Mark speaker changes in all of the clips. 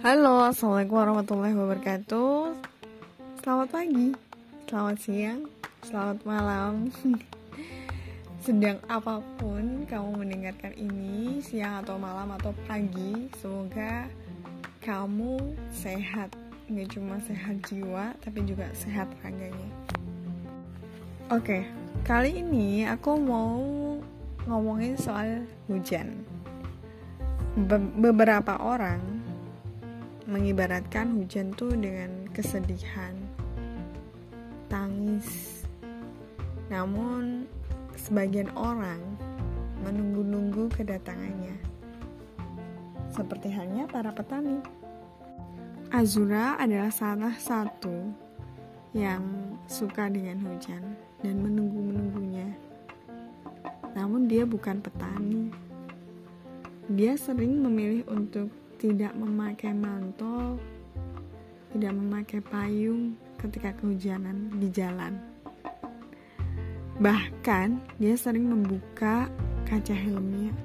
Speaker 1: Halo, Assalamualaikum warahmatullahi wabarakatuh. Selamat pagi, selamat siang, selamat malam. Sedang apa pun kamu mendengarkan ini Siang atau malam atau pagi Semoga kamu sehat. Gak cuma sehat jiwa Tapi juga sehat raganya. Oke, kali ini aku mau ngomongin soal hujan. Be- beberapa orang mengibaratkan hujan tuh dengan kesedihan, tangis. Namun sebagian orang menunggu-nunggu kedatangannya. Seperti halnya para petani. Azura adalah salah satu yang suka dengan hujan dan menunggu-menunggunya. Namun dia bukan petani. Dia sering memilih untuk tidak memakai mantel, tidak memakai payung ketika kehujanan di jalan. Bahkan, dia sering membuka kaca helmnya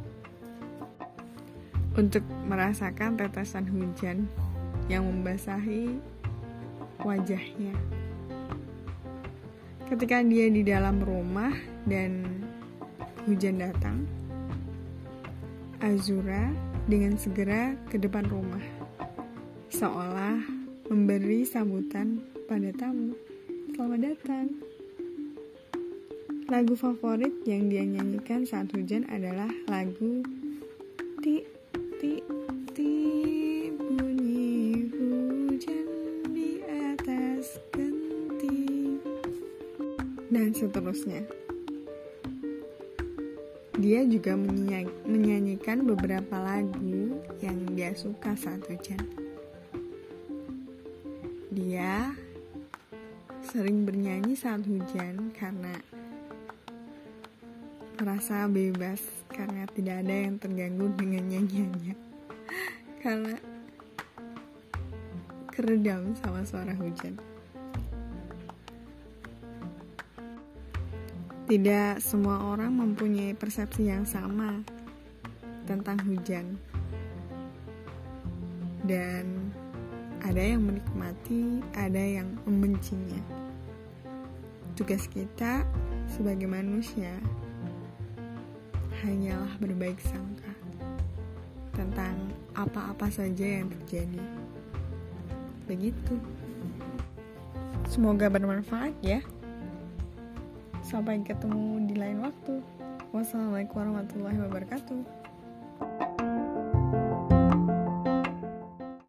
Speaker 1: untuk merasakan tetesan hujan yang membasahi wajahnya. Ketika dia di dalam rumah dan hujan datang, Azura dengan segera ke depan rumah, seolah memberi sambutan pada tamu. Selamat datang. Lagu favorit yang dia nyanyikan saat hujan adalah lagu Ti Ti Ti bunyi hujan di atas genting dan seterusnya. Dia juga menyanyikan beberapa lagu yang dia suka saat hujan. Dia sering bernyanyi saat hujan karena merasa bebas karena tidak ada yang terganggu dengan nyanyiannya. karena keredam sama suara hujan. Tidak semua orang mempunyai persepsi yang sama tentang hujan, dan ada yang menikmati, ada yang membencinya. Tugas kita sebagai manusia hanyalah berbaik sangka tentang apa-apa saja yang terjadi. Begitu. Semoga bermanfaat ya. Sampai ketemu di lain waktu. Wassalamualaikum warahmatullahi wabarakatuh.